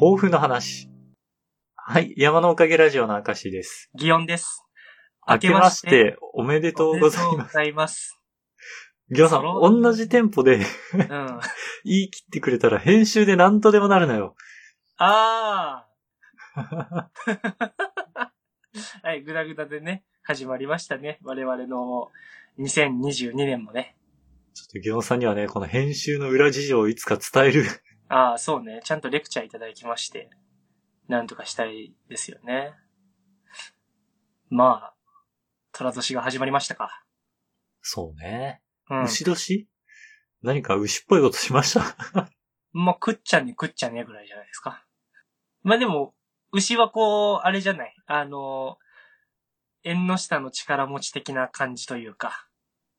抱負の話。はい、山のおかげラジオの明石です。祇園です。明けましておめでとうございます。おめでとうございます。ギョさん、同じテンポでうん。言い切ってくれたら編集で何とでもなるのよ。ああ。はい、ぐだぐだでね、始まりましたね。我々の2022年もね。ちょっとギョさんにはね、この編集の裏事情をいつか伝える。ああ、そうね。ちゃんとレクチャーいただきまして、なんとかしたいですよね。まあ、虎年が始まりましたか。そうね。うん。牛年？何か牛っぽいことしました？まあ、食っちゃね食っちゃねぐらいじゃないですか。まあでも、牛はこう、あれじゃない。あの、縁の下の力持ち的な感じというか。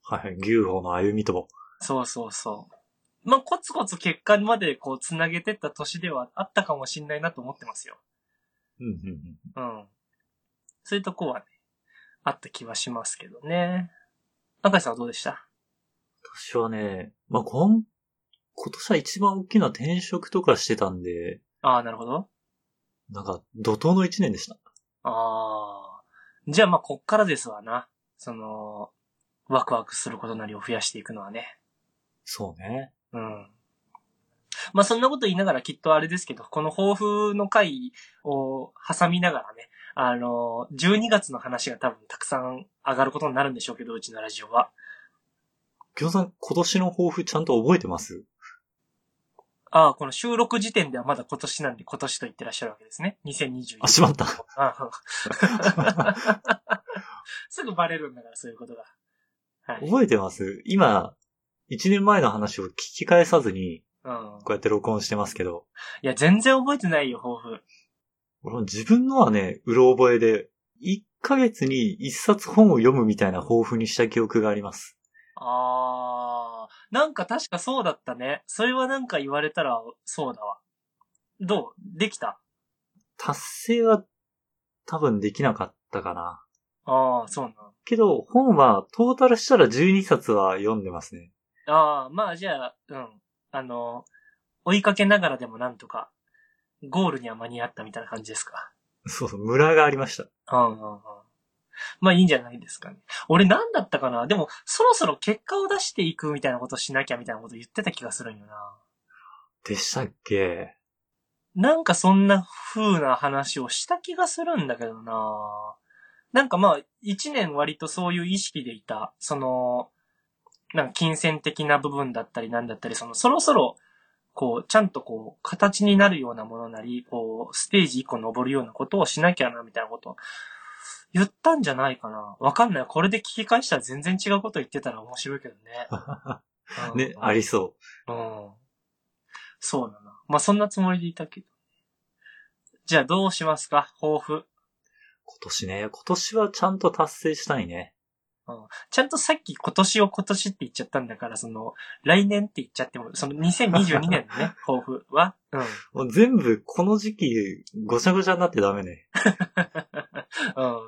はい、牛歩の歩みと。そうそうそう。まあ、コツコツ結果までこう、つなげてった年ではあったかもしんないなと思ってますよ。うんうんうん。うん。そういうとこはね、あった気はしますけどね。赤井さんはどうでした？私はね、まあ、今、今年は一番大きな転職とかしてたんで、ああ、なるほど。なんか、怒涛の一年でした。ああ。じゃあまあ、こっからですわな。その、ワクワクすることなりを増やしていくのはね。そうね。うん。まあそんなこと言いながらきっとあれですけど、この抱負の回を挟みながらね、あの、12月の話が多分たくさん上がることになるんでしょうけど、うちのラジオは。ギョさん、今年の抱負ちゃんと覚えてます？ああ、この収録時点ではまだ今年なんで今年と言ってらっしゃるわけですね。2021あ、しまった。すぐバレるんだから、そういうことが。はい。覚えてます？今、一年前の話を聞き返さずに、うん。こうやって録音してますけど、いや、全然覚えてないよ、抱負。俺も自分のはね、うろ覚えで、1ヶ月に1冊本を読むみたいな抱負にした記憶があります。あー、なんか確かそうだったね。それはなんか言われたらそうだわ。どう？できた？達成は多分できなかったかな。あー、そうなの。けど、本はトータルしたら12冊は読んでますね。あー、まあじゃあ、うん。あの、追いかけながらでもなんとか、ゴールには間に合ったみたいな感じですか？そうそう、ムラがありました。うんうんうん。まあいいんじゃないですかね。俺なんだったかな？でも、そろそろ結果を出していくみたいなことしなきゃみたいなこと言ってた気がするんよな。でしたっけ？なんかそんな風な話をした気がするんだけどななんかまあ、一年割とそういう意識でいた、その、なんか金銭的な部分だったりなんだったり、その、そろそろ、こう、ちゃんとこう、形になるようなものなり、こう、ステージ一個登るようなことをしなきゃな、みたいなことを言ったんじゃないかな。わかんない。これで聞き返したら全然違うこと言ってたら面白いけどね。うんね、ありそうん。そうだな。まあ、そんなつもりでいたけど。じゃあどうしますか？抱負。う。今年ね、今年はちゃんと達成したいね。ちゃんとさっき今年を今年って言っちゃったんだから、その、来年って言っちゃっても、その2022年のね、抱負は、うん。もう全部この時期ごちゃごちゃになってダメね。うん。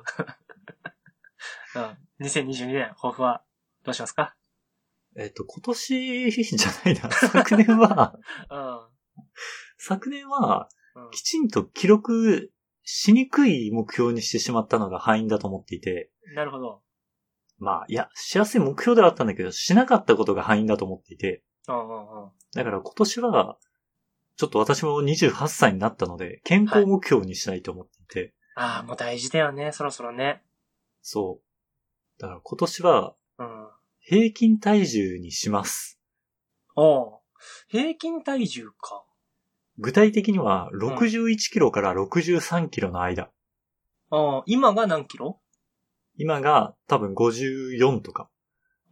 うん。2022年抱負は、どうしますか？えっと、今年じゃないな。昨年は、うん。昨年は、うんきちんと記録しにくい目標にしてしまったのが敗因だと思っていて、なるほど。まあ、いや、しやすい目標ではあったんだけど、しなかったことが敗因だと思っていて、うんうんうん。だから今年は、ちょっと私も28歳になったので、健康目標にしたいと思っていて、ああ、もう大事だよね、そろそろね。そう。だから今年は、うん。平均体重にします。おう平均体重か。具体的には、61キロから63キロの間。ああ、今が何キロ？今が多分54とか。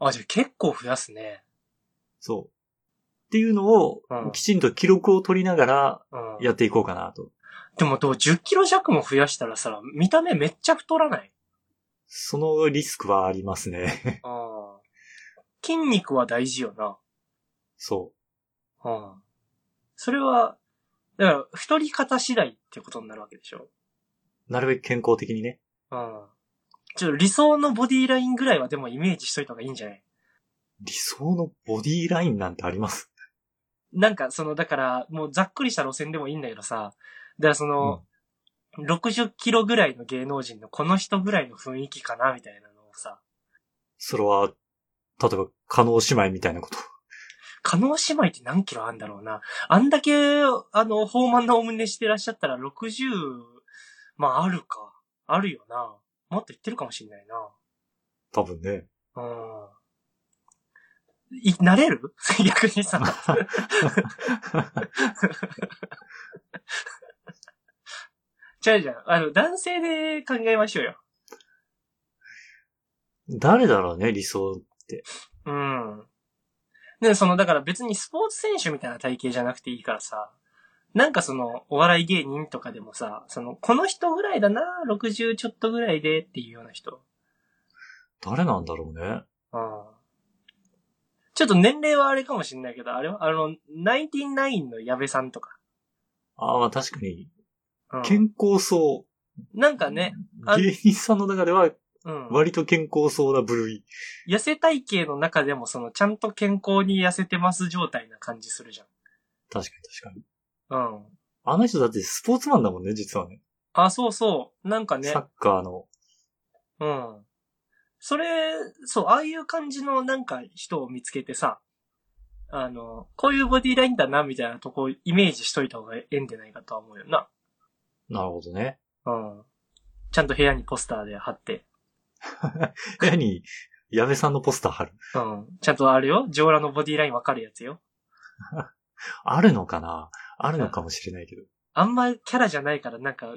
あ、じゃあ結構増やすね。そう。っていうのをう、んきちんと記録を取りながらうん。やっていこうかなと。でもどう10キロ弱も増やしたらさ、見た目めっちゃ太らない？そのリスクはありますね。筋肉は大事よな。そうん。それは、だから、太り方次第ってことになるわけでしょ？う。なるべく健康的にね。うん。ちょっと理想のボディラインぐらいはでもイメージしといた方がいいんじゃない？理想のボディラインなんてあります？なんかその、だから、もうざっくりした路線でもいいんだけどさ、だからその、60キロぐらいの芸能人のこの人ぐらいの雰囲気かな、みたいなのをさ、それは、例えば、加納姉妹みたいなこと？加納姉妹って何キロあんだろうな。あんだけ、あの、豊満なお胸してらっしゃったら60、まああるか。あるよな。もっと言ってるかもしんないな。多分ね。うん。い、なれる？逆にさ。じゃあじゃあ、あの、男性で考えましょうよ。誰だろうね、理想。うん。で、その、だから別にスポーツ選手みたいな体型じゃなくていいからさ、なんかその、お笑い芸人とかでもさ、その、この人ぐらいだな、60ちょっとぐらいでっていうような人。誰なんだろうね。うん。ちょっと年齢はあれかもしんないけど、あれは、あの、ナインティナインの矢部さんとか。ああ、まあ確かに、うん、健康そなんかう。ね、あ芸人さんの中では、うん。割と健康そうな部類。痩せ体型の中でもその、ちゃんと健康に痩せてます状態な感じするじ確かに確かに。うん。あの人だってスポーツマンだもんね、実はね。あ、そうそう。なんかねサ、ッカーの。うん。それ、そう、ああいう感じのなんか人を見つけてさ、あの、こういうボディラインだな、みたいなとこイメージしといた方がええんじゃないかとは思うよな。なるほどね。うん。ちゃんと部屋にポスターで貼って。部屋に、矢部さんのポスター貼る。うん。ちゃんとあるよ。上裸のボディラインわかるやつよ。あるのかなあるのかもしれないけど。あんまキャラじゃないからなんか、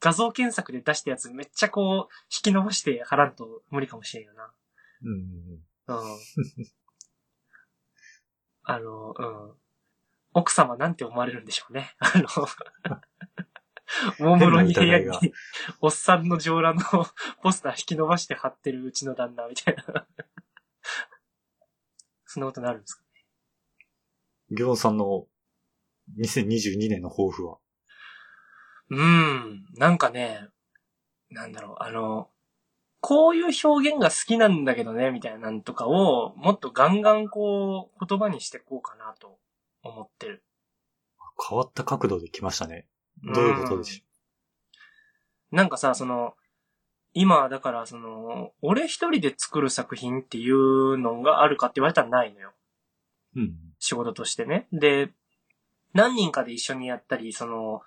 画像検索で出したやつめっちゃこう、引き伸ばして貼らんと無理かもしれんよな。うんうんうん。うん。あの、うん。奥様なんて思われるんでしょうね。あの、大室に部屋におっさんの上裸のポスター引き伸ばして貼ってるうちの旦那みたいな。そんなことなるんですかギョンさんの2022年の抱負は？うーん。なんかね、なんだろう、あの、こういう表現が好きなんだけどね、みたいななんとかを、もっとガンガンこう、言葉にしていこうかなと思ってる。変わった角度で来ましたね。どういうことでしなんかさ、その、今、だから、その、俺一人で作る作品っていうのがあるかって言われたらないのよ。ょう。うん。仕事としてね。で、何人かで一緒にやったり、その、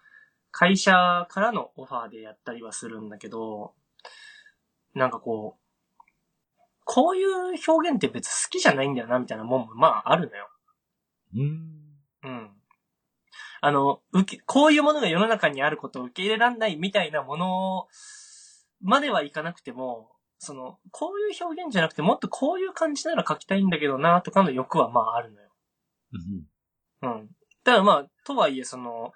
会社からのオファーでやったりはするんだけど、なんかこう、こういう表現って別に好きじゃないんだよな、みたいなもんもまああるのよ。うん。うん。あの、受け、こういうものが世の中にあることを受け入れられないみたいなものまではいかなくても、その、こういう表現じゃなくてもっとこういう感じなら書きたいんだけどな、とかの欲はまああるのよ。うん。うん。ただまあ、とはいえその、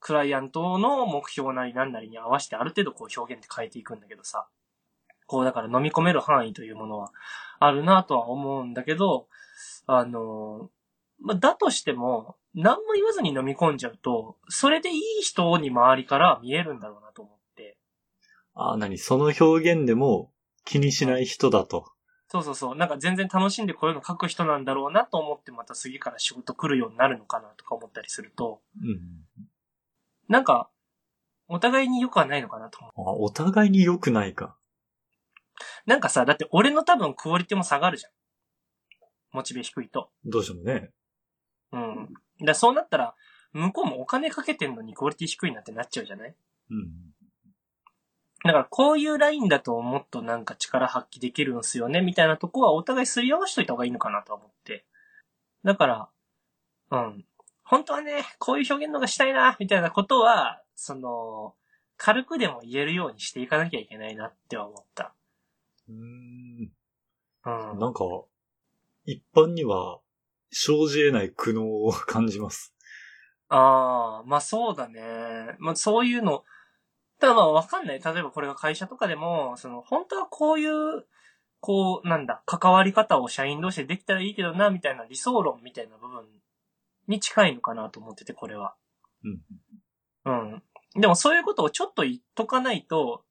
クライアントの目標なりなんなりに合わせてある程度こう表現って変えていくんだけどさ。こうだから飲み込める範囲というものはあるなとは思うんだけど、あの、まあ、だとしても、何も言わずに飲み込んじゃうと、それでいい人に周りから見えるんだろうなと思って。ああ、なにその表現でも気にしない人だと。そうそうそう。なんか全然楽しんでこういうの書く人なんだろうなと思ってまた次から仕事来るようになるのかなとか思ったりすると、うん。なんか、お互いに良くはないのかなと思う。あお互いに良くないか。なんかさ、だって俺の多分クオリティも下がるじゃん。モチベ低いと。どうしてもね。うん。だそうなったら、向こうもお金かけてんのにクオリティ低いなってなっちゃうじゃない？うん。だからこういうラインだともっとなんか力発揮できるんすよね、みたいなとこはお互いすり合わしといた方がいいのかなと思って。だから、うん。本当はね、こういう表現のがしたいな、みたいなことは、その、軽くでも言えるようにしていかなきゃいけないなっては思った。うーん。うん。なんか、一般には生じ得ない苦悩を感じます。ああ、まあそうだね。まあそういうの、ただまあわかんない。例えばこれが会社とかでも、その、本当はこういう、こう、なんだ、関わり方を社員同士でできたらいいけどな、みたいな理想論みたいな部分に近いのかなと思ってて、これは。うん。うん。でもそういうことをちょっと言っとかないと、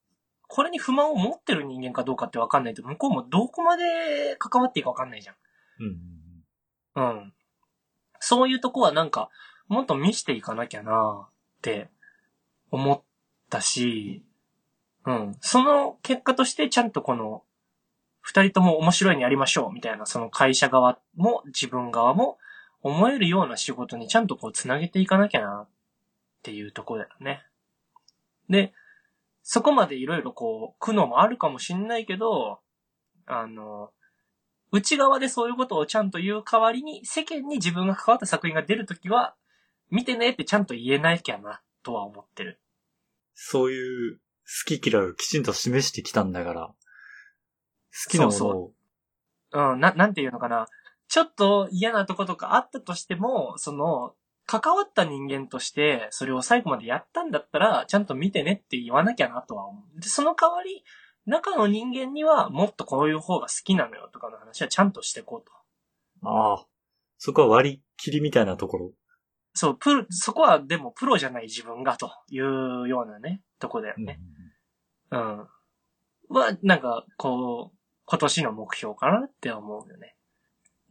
これに不満を持ってる人間かどうかってわかんないと、向こうもどこまで関わっていいかわかんないじゃん。うん。うん。そういうとこはなんか、もっと見していかなきゃなって思ったし、うん。その結果としてちゃんとこの、二人とも面白いにやりましょうみたいな、その会社側も自分側も思えるような仕事にちゃんとこう繋げていかなきゃなっていうとこだよね。で、そこまでいろいろこう、苦悩もあるかもしんないけど、あの、内側でそういうことをちゃんと言う代わりに、世間に自分が関わった作品が出るときは、見てねってちゃんと言えないきゃな、とは思ってる。そういう好き嫌いをきちんと示してきたんだから、好きなものを、うん、な、なんていうのかな。ちょっと嫌なとことかあったとしても、その、関わった人間として、それを最後までやったんだったら、ちゃんと見てねって言わなきゃなとは思う。で、その代わり、中の人間にはもっとこういう方が好きなのよとかの話はちゃんとしていこうと。ああ、そこは割り切りみたいなところ。そう、プロ、そこはでもプロじゃない自分がというようなね、とこだよね。うん。は、なんか、こう、今年の目標かなって思うよね。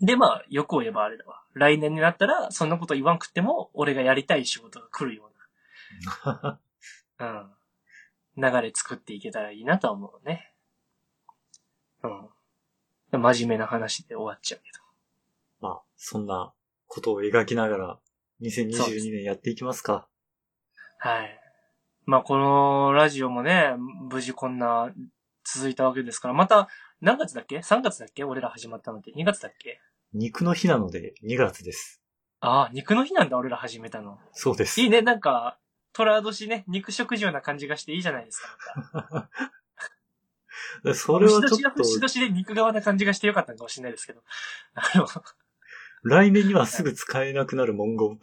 で、まあ、よく言えばあれだわ。来年になったら、そんなこと言わんくっても、俺がやりたい仕事が来るような、うん。流れ作っていけたらいいなとは思うね。うん。真面目な話で終わっちゃうけど。まあ、そんなことを描きながら、2022年やっていきますか。はい。まあ、このラジオもね、無事こんな続いたわけですから、また、何月だっけ ?3 月だっけ？俺ら始まったのって2月だっけ？肉の日なので2月です。ああ、肉の日なんだ、俺ら始めたの。そうですい。いね、なんか、虎年ね、肉食獣な感じがしていいじゃないですか。で それはちょっと、牛年で肉側な感じがしてよかったのかもしれないですけど。あの、来年にはすぐ使えなくなる文言。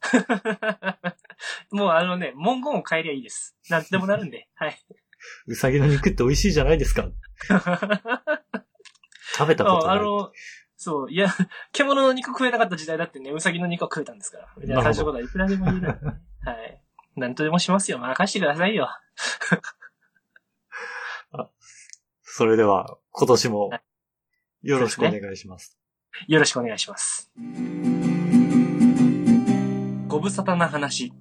もうあのね、文言を変えりゃいいです。なんでもなるんで。はい。うさぎの肉って美味しいじゃないですか。食べたことない。あの、そう、いや、獣の肉食えなかった時代だってね、ウサギの肉は食えたんですから。いな感じのことはいくらでも言える。はい。なんとでもしますよ。任してくださいよ。それでは、今年も、よろしくお願いします。よろしくお願いします。ご無沙汰な話、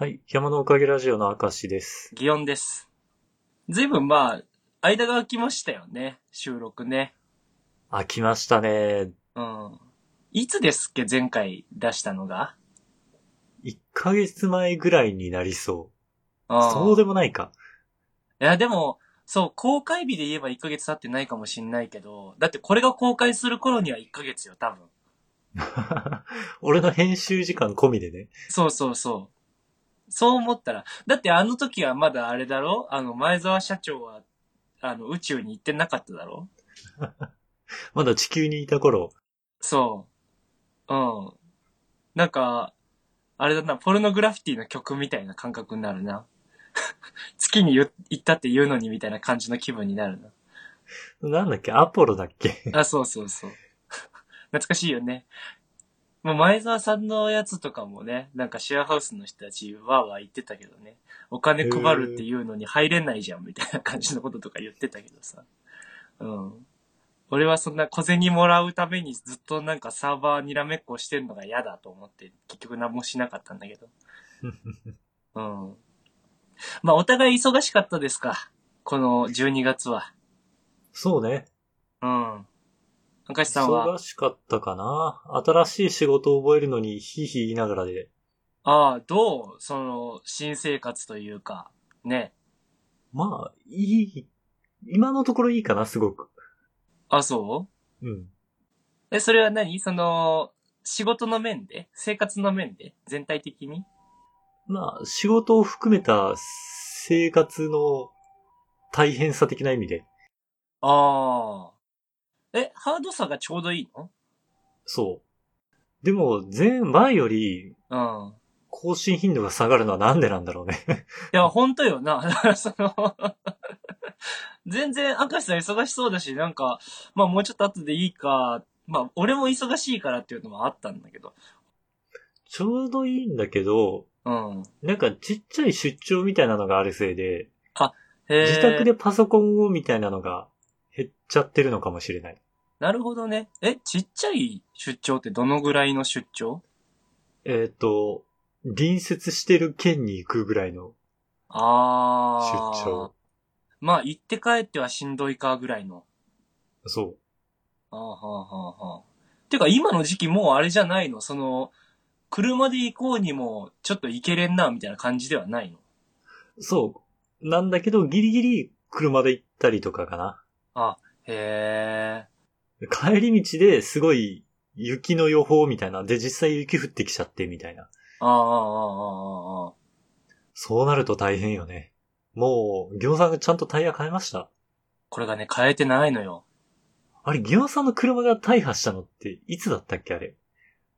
はい。山のおかげラジオの明石です。祇園です。ずいぶんまあ、間が空きましたよね。収録ね。飽きましたね。うん。いつですっけ前回出したのが？1ヶ月前ぐらいになりそう。あそうでもないか。いや、でも、そう、公開日で言えば1ヶ月経ってないかもしんないけど、だってこれが公開する頃には1ヶ月よ、多分。俺の編集時間込みでね。そうそうそう。そう思ったら、だってあの時はまだあれだろ？あの、前澤社長は、あの、宇宙に行ってなかっただろ？まだ地球にいた頃。そう。うん。なんか、あれだな、ポルノグラフィティの曲みたいな感覚になるな。月に言行ったって言うのにみたいな感じの気分になるなんだっけ？アポロだっけ？な。あ、そうそうそう。懐かしいよね。もう前澤さんのやつとかもね、なんかシェアハウスの人たちわーわー言ってたけどね。お金配るっていうのに入れないじゃんみたいな感じのこととか言ってたけどさ。うん。俺はそんな小銭もらうためにずっとなんかサーバーにらめっこしてんのが嫌だと思って結局何もしなかったんだけど。うん。まあお互い忙しかったですか？この12月は。そうね。うん。明石さんは、忙しかったかな新しい仕事を覚えるのにヒーヒー言いながらで。ああ、どう？その、新生活というか、ね。まあ、いい。今のところいいかな、すごく。あ、そう？うん。え、それは何？その、仕事の面で？生活の面で？全体的に？まあ、仕事を含めた生活の大変さ的な意味で。ああ。え、ハードさがちょうどいいの？そう。でも、前、前よりうん。更新頻度が下がるのはなんでなんだろうね。いや、ほんとよな。だからその、全然、明石さん忙しそうだし、なんか、まあもうちょっと後でいいか、まあ俺も忙しいからっていうのもあったんだけど。ちょうどいいんだけど、うん。なんかちっちゃい出張みたいなのがあるせいで、へー自宅でパソコンをみたいなのが減っちゃってるのかもしれない。なるほどね。え、ちっちゃい出張ってどのぐらいの出張？えっ、と、隣接してる県に行くぐらいのあー。出張。まあ、行って帰ってはしんどいかぐらいの。そあーはーはーはー。てか、今の時期もうあれじゃないの？その、車で行こうにも、ちょっと行けれんな、みたいな感じではないの？う。そう。なんだけど、ギリギリ車で行ったりとかかな。へー。帰り道ですごい雪の予報みたいな。で、実際雪降ってきちゃってみたいな。あーあーあーあーあー。そうなると大変よね。もう、ギョさんがちゃんとタイヤ変えました？これがね、変えてないのよ。あれ、ギョさんの車が大破したのっていつだったっけあれ？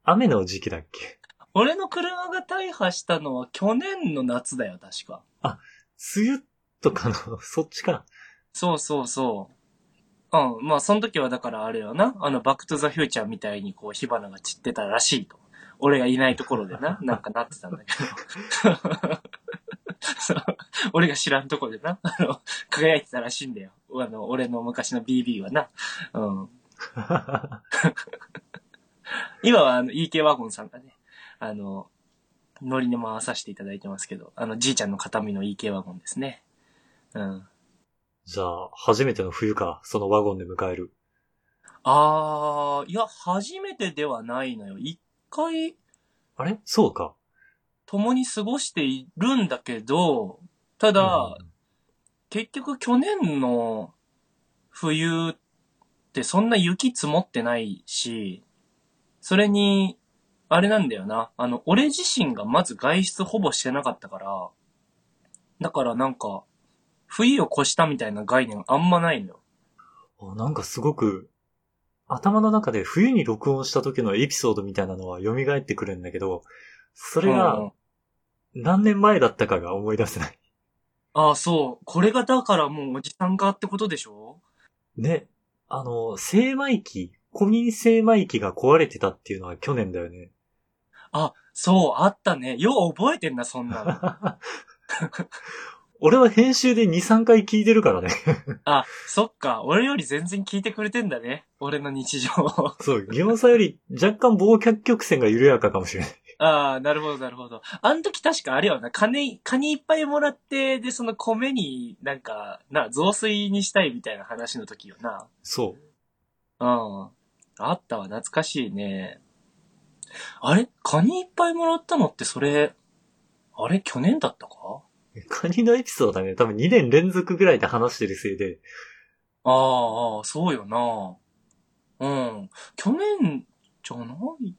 雨の時期だっけ？俺の車が大破したのは去年の夏だよ、確か。梅雨とかの、そっちか。そうそうそう。うん。まあ、その時はだからあれよな。あの、バックトゥザフューチャーみたいにこう、火花が散ってたらしいと。俺がいないところでな、なんかなってたんだけど。そ う俺が知らんところでな、あの、輝いてたらしいんだよ。あの、俺の昔の BB はな。うん。今はあの、EK ワゴンさんがね、あの、乗りに回させていただいてますけど、あの、じいちゃんの形見の EK ワゴンですね。うん。じゃあ、初めての冬か、そのワゴンで迎える。あー、いや、初めてではないのよ。一回、あれ？そうか。共に過ごしているんだけど、ただ、うん結局去年の冬ってそんな雪積もってないし、それに、あれなんだよな。あの、俺自身がまず外出ほぼしてなかったから、だからなんか、冬を越したみたいな概念あんまないのよ。あなんかすごく、頭の中で冬に録音した時のエピソードみたいなのは蘇ってくるんだけど、それうんが何年前だったかが思い出せない。ああ、そう。これがだからもうおじさんがってことでしょ？ね。あの、精米機、古民精米機が壊れてたっていうのは去年だよね。あ、そう、あったね。よう覚えてんな、そんなの。俺は編集で2、3回聞いてるからね。あ、そっか。俺より全然聞いてくれてんだね。俺の日常。そう、ギオンさんより若干棒脚曲線が緩やかかもしれない。ああ、なるほど、なるほど。あの時確かあれよな、金、カニいっぱいもらって、で、その米になんか、な、雑炊にしたいみたいな話の時よな。そう。うん。あったわ、懐かしいね。あれ？カニいっぱいもらったのってそれ、あれ？去年だったか？カニのエピソードだね。多分2年連続ぐらいで話してるせいで。ああそうよな。うん。去年じゃない？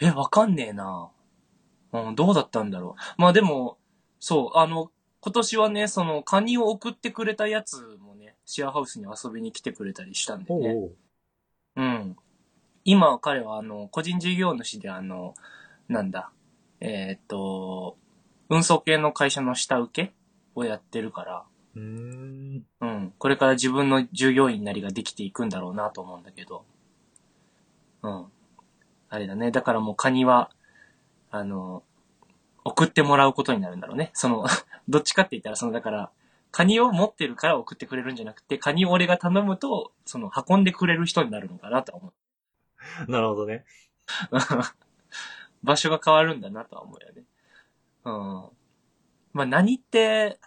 え、わかんねえな。うん、どうだったんだろう。まあでも、そう、あの、今年はね、その、カニを送ってくれたやつもね、シェアハウスに遊びに来てくれたりしたんでね。おううん。今、彼は、あの、個人事業主で、あの、なんだ、えーっと、運送系の会社の下請けをやってるから、うーん。うん。これから自分の従業員なりができていくんだろうなと思うんだけど。うん。あれだね。だからもうカニは、あの、送ってもらうことになるんだろうね。その、どっちかって言ったら、その、だから、カニを持ってるから送ってくれるんじゃなくて、カニを俺が頼むと、その、運んでくれる人になるのかなとは思う。なるほどね。場所が変わるんだなとは思うよね。うん。まあ、何って、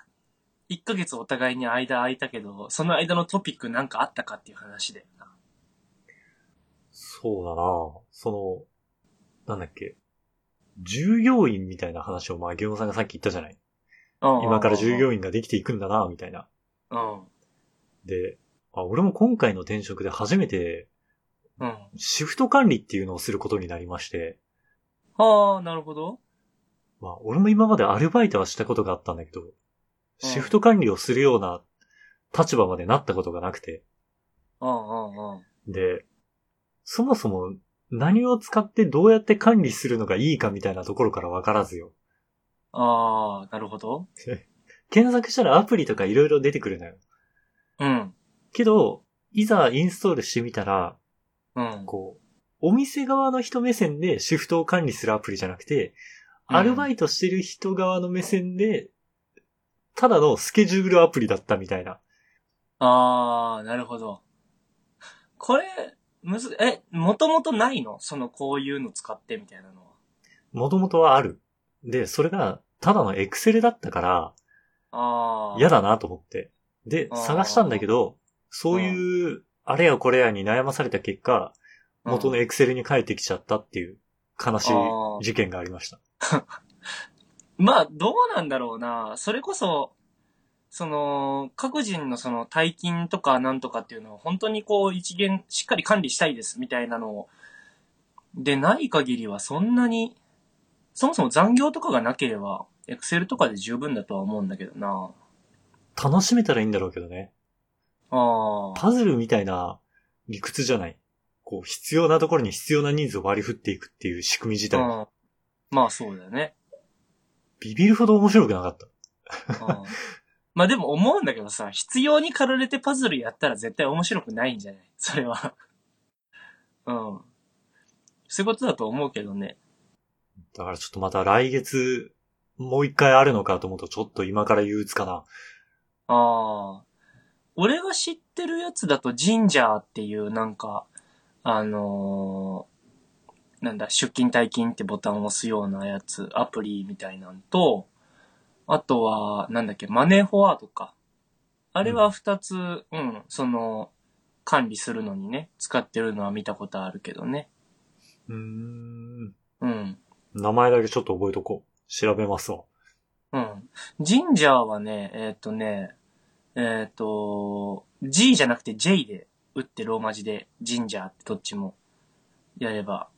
1ヶ月お互いに間空いたけど、その間のトピックなんかあったかっていう話だよな。そうだなその、なんだっけ。従業員みたいな話を、まあ、ギさんがさっき言ったじゃない。うん今から従業員。員ができていくんだなみたいな。うん。で、あ、俺も今回の転職で初めて、うん。シフト管理っていうのをすることになりまして、ああ、なるほど。まあ、俺も今までアルバイトはしたことがあったんだけど、シフト管理をするような立場までなったことがなくて、うんうんうん。で、そもそも何を使ってどうやって管理するのがいいかみたいなところからわからずよ。ああ、なるほど。検索したらアプリとか色々出てくるのよ。うん。けど、いざインストールしてみたら、うん。こう、お店側の人目線でシフトを管理するアプリじゃなくて、アルバイトしてる人側の目線で、ただのスケジュールアプリだったみたいな。ああ、なるほど。これ、むず、え、もともとないの？その、こういうの使ってみたいなのは。もともとはある。で、それが、ただのエクセルだったから、ああ。嫌だなと思って。で、あー探したんだけど、そういう、あれやこれやに悩まされた結果、うん元のエクセルに変えてきちゃったっていう悲しい事件がありました。まあ、どうなんだろうな。それこそ、その、各人のその大金とかなんとかっていうのを本当にこう一元しっかり管理したいですみたいなのを、でない限りはそんなに、そもそも残業とかがなければ、エクセルとかで十分だとは思うんだけどな。楽しめたらいいんだろうけどね。ああ。パズルみたいな理屈じゃない。こう、必要なところに必要な人数を割り振っていくっていう仕組み自体、うんまあそうだよね。ビビるほど面白くなかった。うんまあでも思うんだけどさ、必要に駆られてパズルやったら絶対面白くないんじゃない？それは。うん。そういうことだと思うけどね。だからちょっとまた来月、もう一回あるのかと思うとちょっと今から憂鬱かな。ああ。俺が知ってるやつだとジンジャーっていうなんか、あのーなんだ、出勤退勤ってボタンを押すようなやつ、アプリみたいなんと、あとは、なんだっけ、マネーフォワードか。あれは二つ、うん、その、管理するのにね、使ってるのは見たことあるけどね。うーん。うん。名前だけちょっと覚えとこう。調べますわ。うん。ジンジャーはね、えーっ、とね、えーっ、と、G じゃなくて J で打ってローマ字で、ジンジャーってどっちもやれば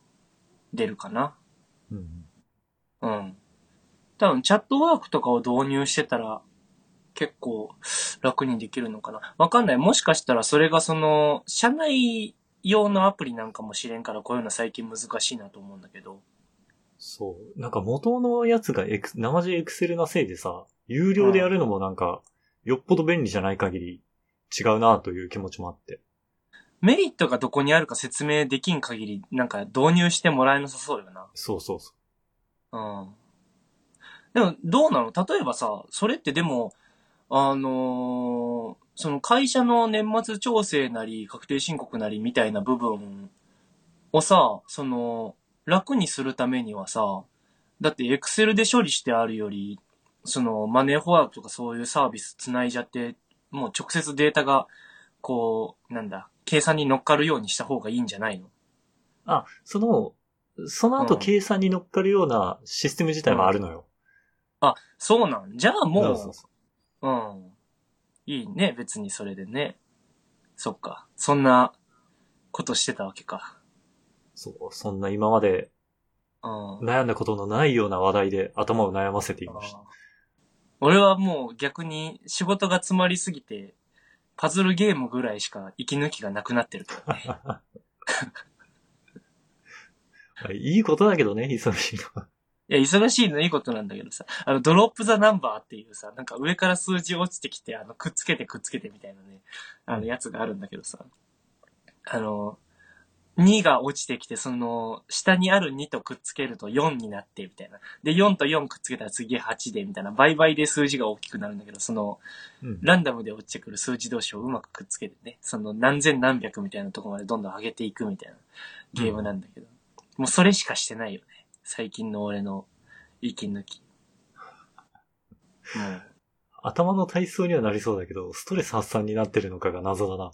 出るかな。うん。うん。多分チャットワークとかを導入してたら結構楽にできるのかな。わかんない。もしかしたらそれがその、社内用のアプリなんかもしれんからこういうの最近難しいなと思うんだけど。そう。なんか元のやつがエク生地エクセルなせいでさ、有料でやるのもなんか、よっぽど便利じゃない限り違うなという気持ちもあって。メリットがどこにあるか説明できん限り、なんか導入してもらえなさそうよな。そうそうそうん。でも、どうなの？例えばさ、それってでも、あのーその会社の年末調整なり、確定申告なりみたいな部分をさ、その、楽にするためにはさ、だってエクセルで処理してあるより、その、マネーフォワードとかそういうサービス繋いじゃって、もう直接データが、こう、なんだ、計算に乗っかるようにした方がいいんじゃないの？う。あ、その、その後うん計算に乗っかるようなシステム自体はあるのよ。あ、そうなん？じゃあもう、そうそうそううん。いいね、別にそれでね。そっか。そんなことしてたわけか。そう、そんな今までうん。悩んだことのないような話題で頭を悩ませていました。俺はもう逆に仕事が詰まりすぎて、パズルゲームぐらいしか息抜きがなくなってるけどね。いいことだけどね、忙しいのは。いや、忙しいのいいことなんだけどさ、あの、ドロップザナンバーっていうさ、なんか上から数字落ちてきて、あの、くっつけてくっつけてみたいなね、あの、やつがあるんだけどさ、あの、2が落ちてきて、その、下にある2とくっつけると4になって、みたいな。で、4と4くっつけたら次8で、みたいな。倍々で数字が大きくなるんだけど、その、うん。ランダムで落ちてくる数字同士をうまくくっつけてね、その何千何百みたいなところまでどんどん上げていくみたいなゲームなんだけど、もうそれしかしてないよね。最近の俺の息抜き。もう、頭の体操にはなりそうだけど、ストレス発散になってるのかが謎だな。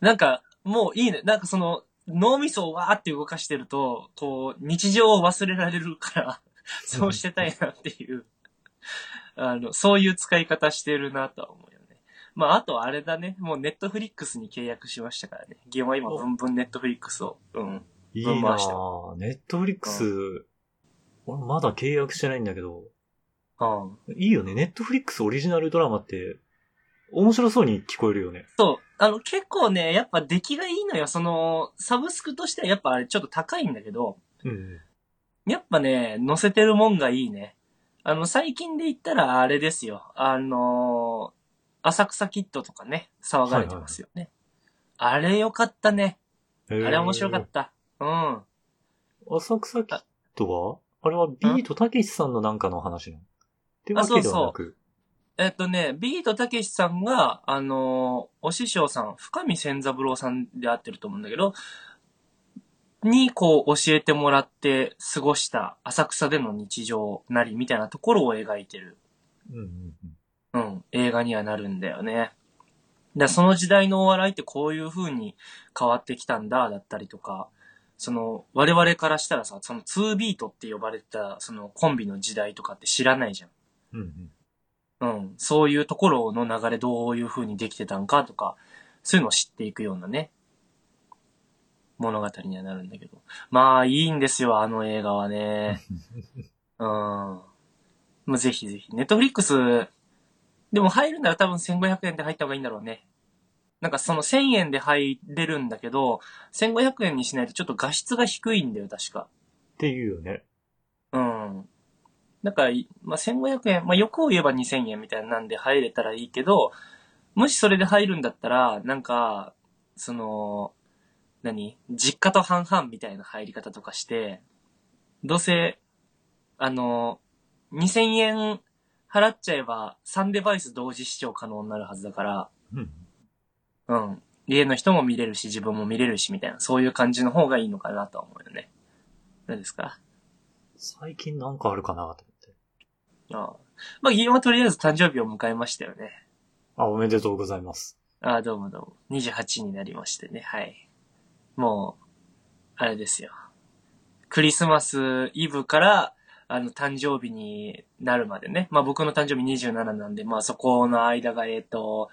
なんか、もういいね。なんかその、脳みそをわーって動かしてると、こう、日常を忘れられるから、そうしてたいなっていう、あの、そういう使い方してるなとは思うよね。まあ、あとあれだね。もうネットフリックスに契約しましたからね。ゲームは今、おブンブンネットフリックスを。うん。いいぶんな回したぁ。ネットフリックス、俺まだ契約してないんだけど、うん。いいよね。ネットフリックスオリジナルドラマって、面白そうに聞こえるよね。そう。あの、結構ね、やっぱ出来がいいのよ。その、サブスクとしてはやっぱあれちょっと高いんだけど、うん。やっぱね、載せてるもんがいいね。あの、最近で言ったらあれですよ。あのー浅草キッドとかね、騒がれてますよね。あれよかったね。ああれ面白かった。うん。浅草キッドは？あれはビートたけしさんのなんかの話なの？ってわけではなく。えっとね、ビートたけしさんが、あのーお師匠さん、深見千三郎さんで会ってると思うんだけど、に、こう、教えてもらって過ごした浅草での日常なりみたいなところを描いてる、うんうん映画にはなるんだよね。で、その時代のお笑いってこういう風に変わってきたんだ、だったりとか、その、我々からしたらさ、その2ビートって呼ばれてた、そのコンビの時代とかって知らないじゃん。うんうん。うん。そういうところの流れどういう風にできてたんかとか、そういうのを知っていくようなね、物語にはなるんだけど。まあ、いいんですよ、あの映画はね。うん。もうぜひぜひ。ネットフリックス、でも入るなら多分1500円で入った方がいいんだろうね。なんかその1000円で入れるんだけど、1500円にしないとちょっと画質が低いんだよ、確か。っていうよね。うん。だかまあ、1500円、まあ、欲を言えば2000円みたいなんで入れたらいいけど、もしそれで入るんだったら、なんか、その、何？実家と半々みたいな入り方とかして、どうせ、あの、2000円払っちゃえば3デバイス同時視聴可能になるはずだから、うん。うん。家の人も見れるし、自分も見れるし、みたいな、そういう感じの方がいいのかなとは思うよね。何ですか？最近なんかあるかなと。ああ。まあ、ギリはとりあえず誕生日を迎えましたよね。あ、おめでとうございます。ああ、どうもどうも。28になりましてね。はい。もう、あれですよ。クリスマスイブから、あの、誕生日になるまでね。まあ僕の誕生日27なんで、まあそこの間が、えっ、と、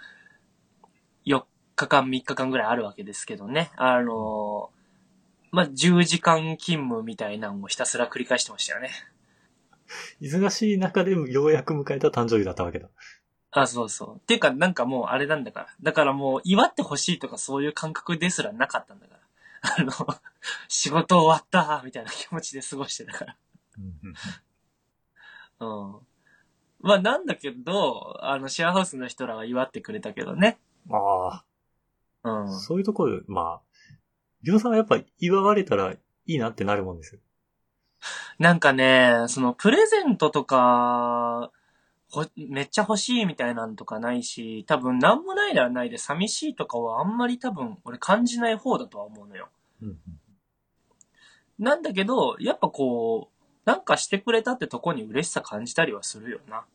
4日間、3日間ぐらいあるわけですけどね。あの、まあ10時間勤務みたいなのをひたすら繰り返してましたよね。忙しい中でようやく迎えた誕生日だったわけだ。あ、そうそう。っていうか、なんかもうあれなんだから。だからもう祝ってほしいとかそういう感覚ですらなかったんだから。あの、仕事終わったみたいな気持ちで過ごしてたから。うん。まあなんだけど、あの、シェアハウスの人らは祝ってくれたけどね。あうんあ、。そういうところ、まあ、りょうさんはやっぱ祝われたらいいなってなるもんですよ。なんかね、そのプレゼントとか、ほめっちゃ欲しいみたいなんとかないし、多分なんもないならないで寂しいとかはあんまり多分俺感じない方だとは思うのよ。うんうんなんだけど、やっぱこう、なんかしてくれたってとこに嬉しさ感じたりはするよな。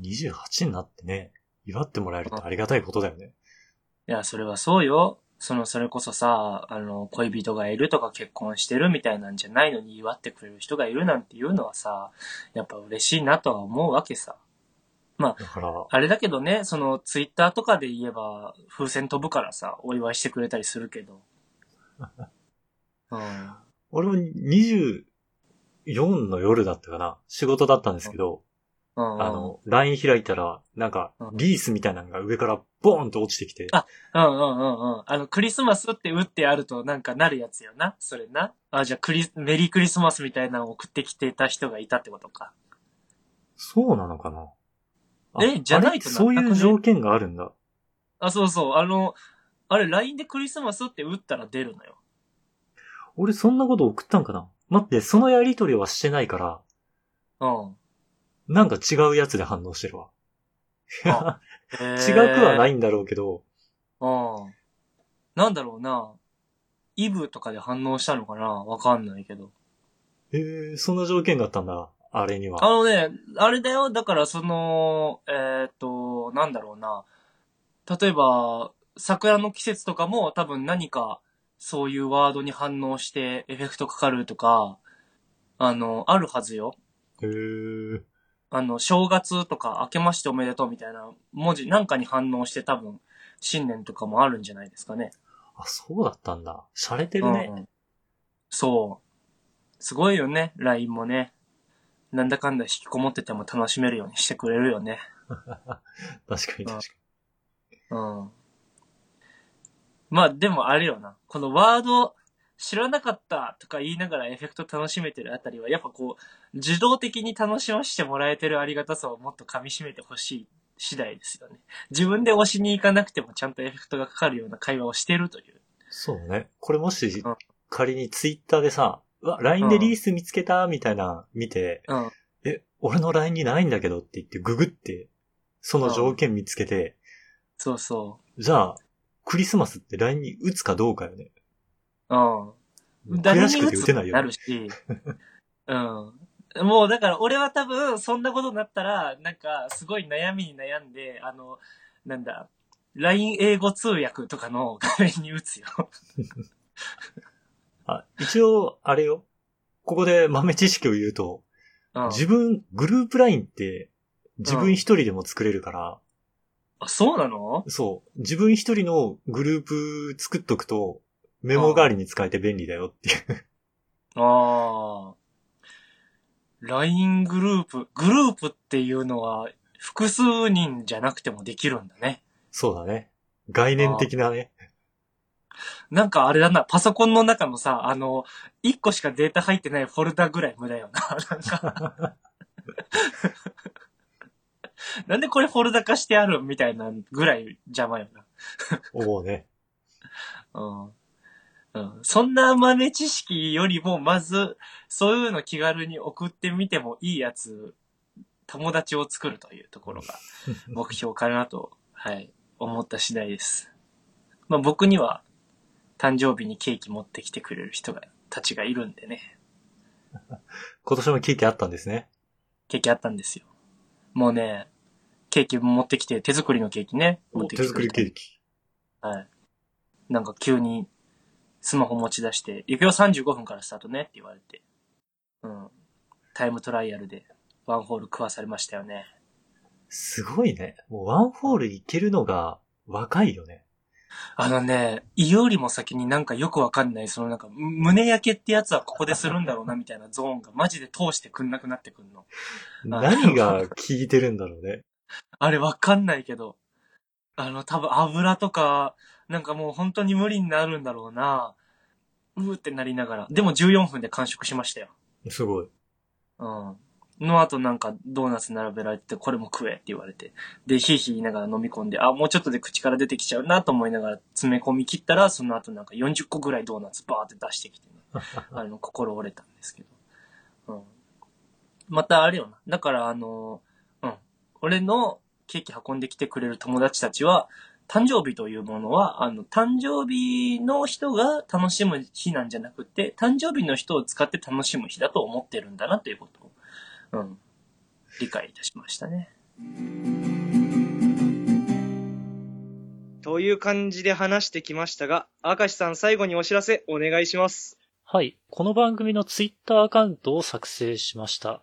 28になってね、祝ってもらえるってありがたいことだよね。いや、それはそうよ。その、それこそさ、あの、恋人がいるとか結婚してるみたいなんじゃないのに祝ってくれる人がいるなんていうのはさ、やっぱ嬉しいなとは思うわけさ。だから、あれだけどね、その、ツイッターとかで言えば、風船飛ぶからさ、お祝いしてくれたりするけど。うん。俺も24の夜だったかな。仕事だったんですけど、うん。あの、LINE 開いたら、なんかう、んリースみたいなのが上からボーンと落ちてきて、あうんうんうんうん。あの、クリスマスって打ってあるとなんかなるやつよな。それな。あ、じゃあクリ、メリークリスマスみたいなのを送ってきてた人がいたってことか。そうなのかなあえじゃないとあれ？そういう条件があるんだ。あ、そうそう。あの、あれ、LINE でクリスマスって打ったら出るのよ。俺そんなこと送ったんかな待って、そのやりとりはしてないから、うん。なんか違うやつで反応してるわ。いやあ 違くはないいんだろうけど、うん。なんだろうな。イブとかで反応したのかな？わかんないけど。えー、そんな条件があったんだ、あれには。あのね、あれだよ。だからその、えーっと、なんだろうな。例えば、桜の季節とかも多分何かそういうワードに反応してエフェクトかかるとか、あの、あるはずよ。へー。あの、正月とか明けましておめでとうみたいな文字なんかに反応して多分新年とかもあるんじゃないですかね。あ、そうだったんだ。洒落てるね。うんそう。すごいよね、LINE もね。なんだかんだ引きこもってても楽しめるようにしてくれるよね。確かに確かうん。まあでもあれよな。このワード知らなかったとか言いながらエフェクト楽しめてるあたりは、やっぱこう、受動的に楽しませてもらえてるありがたさをもっと噛み締めてほしい次第ですよね。自分で押しに行かなくてもちゃんとエフェクトがかかるような会話をしてるという。に。そうね。これもしうん、仮にツイッターでさ、うわ、LINE でリース見つけたみたいな見て、うん。え、俺の LINE にないんだけどって言ってググってその条件見つけて、そうそじゃあ、クリスマスって LINE に打つかどうかよね。う。うん。悔しくて打てないよねなる。し。うん。もうだから俺は多分そんなことになったら、なんかすごい悩みに悩んで、あの、なんだ、LINE 英語通訳とかの画面に打つよ。あ、一応、あれよ。ここで豆知識を言うと、うん。自分、グループ LINE って、自分一人でも作れるから、あ、そうなの？そう、自分一人のグループ作っとくと、メモ代わりに使えて便利だよっていう。ああ。LINE グループ、グループっていうのは複数人じゃなくてもできるんだね。そうだね。概念的なね。なんかあれだな、パソコンの中のさ、あの、1個しかデータ入ってないフォルダぐらい無駄よな。なんか、なんでこれフォルダ化してあるみたいなぐらい邪魔よな。思うね。うん。うん。そんな豆知識よりも、まず、そういうの気軽に送ってみてもいいやつ、友達を作るというところが 目標かなと、はい、思った次第です。まあ僕には、誕生日にケーキ持ってきてくれる人が、たちがいるんでね。今年もケーキあったんですね。ケーキあったんですよ。もうね、ケーキ持ってきて、手作りのケーキね。持ってき手てくれて作りケーキ。はい。なんか急にスマホ持ち出して、行くよ35分からスタートねって言われて。うん。タイムトライアルでワンホール食わされましたよね。すごいね。もうワンホールいけるのが若いよね。あのね、胃よりも先になんかよくわかんない、そのなんか、胸焼けってやつはここでするんだろうな みたいなゾーンがマジで通してくんなくなってくんの。あ何が 効いてるんだろうね。あれわかんないけど。あの、多分油とか、なんかもう本当に無理になるんだろうな。うーってなりながら。でも14分で完食しましたよ。すごい。うん。の後なんかドーナツ並べられて、これも食えって言われて。で、ヒーヒー言いながら飲み込んで、あ、もうちょっとで口から出てきちゃうなと思いながら詰め込み切ったら、その後なんか40個ぐらいドーナツバーって出してきてね。あの、心折れたんですけど。うん。またあれよな。だからあの、うん。俺のケーキ運んできてくれる友達たちは、誕生日というものは、あの、誕生日の人が楽しむ日なんじゃなくて、誕生日の人を使って楽しむ日だと思ってるんだなということを、うん。理解いたしましたね。という感じで話してきましたが、明石さん最後にお知らせお願いします。はい。この番組のツイッターアカウントを作成しました。